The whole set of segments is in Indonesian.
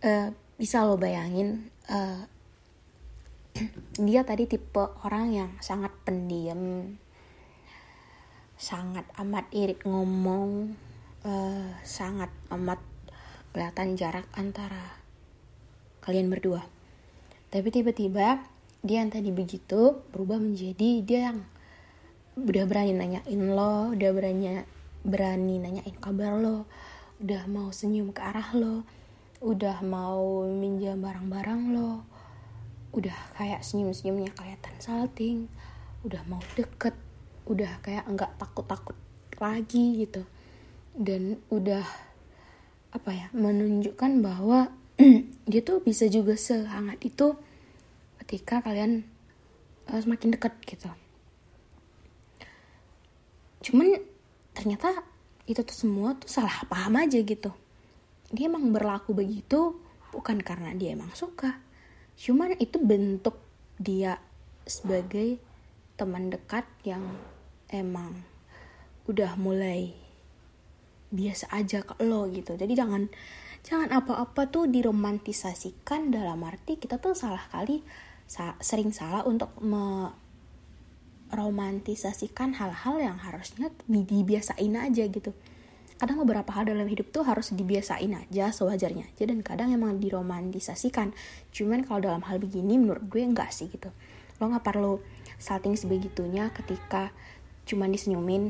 Eh, bisa lo bayangin eh, dia tadi tipe orang yang sangat pendiam sangat amat irit ngomong eh, sangat amat kelihatan jarak antara kalian berdua. Tapi tiba-tiba dia yang tadi begitu berubah menjadi dia yang udah berani nanyain lo udah berani berani nanyain kabar lo udah mau senyum ke arah lo udah mau minjam barang-barang lo udah kayak senyum-senyumnya kelihatan salting. Udah mau deket. Udah kayak nggak takut-takut lagi gitu. Dan udah apa ya menunjukkan bahwa dia tuh bisa juga sehangat itu ketika kalian uh, semakin dekat gitu. Cuman ternyata itu tuh semua tuh salah paham aja gitu dia emang berlaku begitu bukan karena dia emang suka. Cuman itu bentuk dia sebagai teman dekat yang emang udah mulai biasa aja ke lo gitu. Jadi jangan jangan apa-apa tuh diromantisasikan dalam arti kita tuh salah kali sering salah untuk meromantisasikan hal-hal yang harusnya dibiasain aja gitu kadang beberapa hal dalam hidup tuh harus dibiasain aja sewajarnya aja dan kadang emang diromantisasikan. Cuman kalau dalam hal begini menurut gue enggak sih gitu. Lo nggak perlu salting sebegitunya ketika cuman disenyumin.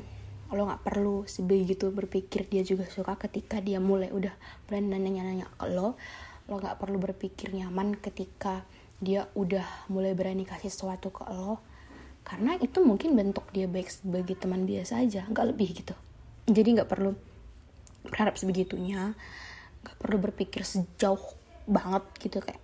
Lo nggak perlu sebegitu berpikir dia juga suka ketika dia mulai udah mulai nanya-nanya ke lo. Lo nggak perlu berpikir nyaman ketika dia udah mulai berani kasih sesuatu ke lo. Karena itu mungkin bentuk dia baik sebagai teman biasa aja nggak lebih gitu. Jadi nggak perlu berharap sebegitunya nggak perlu berpikir sejauh banget gitu kayak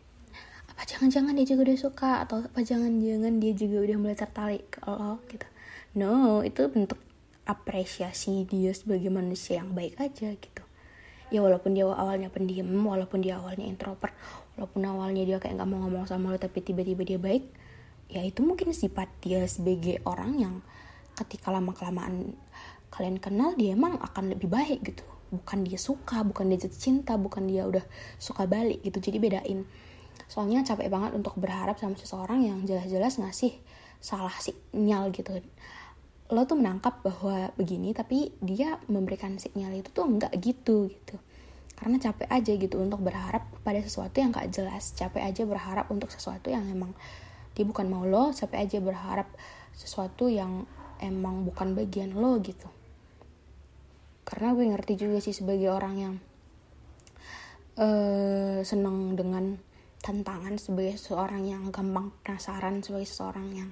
apa jangan-jangan dia juga udah suka? Atau apa jangan-jangan dia juga udah mulai tertarik ke lo? Gitu. No itu bentuk apresiasi dia sebagai manusia yang baik aja gitu. Ya walaupun dia awalnya pendiam walaupun dia awalnya introvert walaupun awalnya dia kayak nggak mau ngomong sama lo tapi tiba-tiba dia baik ya itu mungkin sifat dia sebagai orang yang ketika lama kelamaan kalian kenal dia emang akan lebih baik gitu bukan dia suka bukan dia jatuh cinta bukan dia udah suka balik gitu. Jadi bedain. Soalnya capek banget untuk berharap sama seseorang yang jelas-jelas ngasih salah sinyal gitu. Lo tuh menangkap bahwa begini tapi dia memberikan sinyal itu tuh enggak gitu gitu. Karena capek aja gitu untuk berharap pada sesuatu yang gak jelas. Capek aja berharap untuk sesuatu yang emang dia bukan mau lo. Capek aja berharap sesuatu yang emang bukan bagian lo gitu karena gue ngerti juga sih sebagai orang yang uh, seneng dengan tantangan sebagai seorang yang gampang penasaran sebagai seseorang yang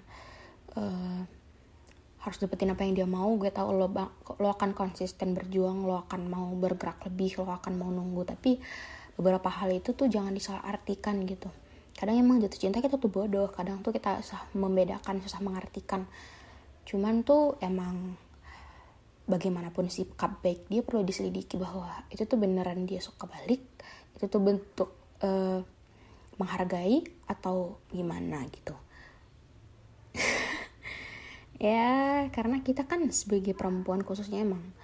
uh, harus dapetin apa yang dia mau gue tahu lo lo akan konsisten berjuang lo akan mau bergerak lebih lo akan mau nunggu. Tapi beberapa hal itu tuh jangan disalahartikan gitu. Kadang emang jatuh cinta kita tuh bodoh kadang tuh kita susah membedakan susah mengartikan. Cuman tuh emang bagaimanapun sikap baik dia perlu diselidiki bahwa itu tuh beneran dia suka balik itu tuh bentuk uh, menghargai atau gimana gitu. Ya karena kita kan sebagai perempuan khususnya emang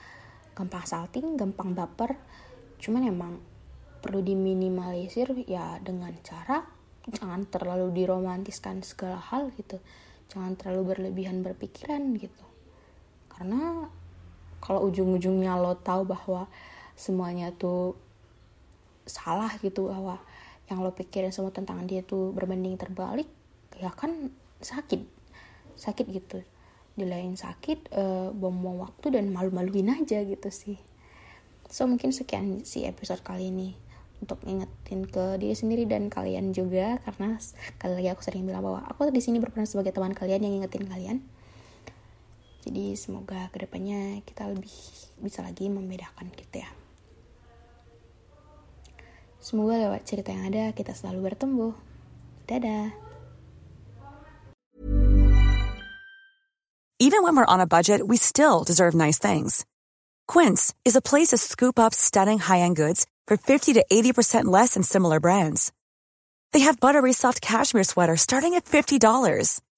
gampang salting gampang baper cuman emang perlu diminimalisir ya dengan cara jangan terlalu diromantiskan segala hal gitu. Jangan terlalu berlebihan berpikiran gitu. Karena kalau ujung-ujungnya lo tahu bahwa semuanya tuh salah gitu bahwa yang lo pikirin semua tentang dia tuh berbanding terbalik ya kan sakit. Sakit gitu. Di lain sakit uh, buang-buang waktu dan malu-maluin aja gitu sih. So mungkin sekian si episode kali ini untuk ingetin ke diri sendiri dan kalian juga karena kali lagi aku sering bilang bahwa aku di sini berperan sebagai teman kalian yang ingetin kalian jadi semoga ke depannya kita lebih bisa lagi membedakan gitu ya Semoga lewat cerita yang ada kita selalu bertemu. Dadah. Even when we're on a budget, we still deserve nice things. Quince is a place to scoop up stunning high-end goods for 50 to 80% less than similar brands. They have buttery soft cashmere sweaters starting at $50,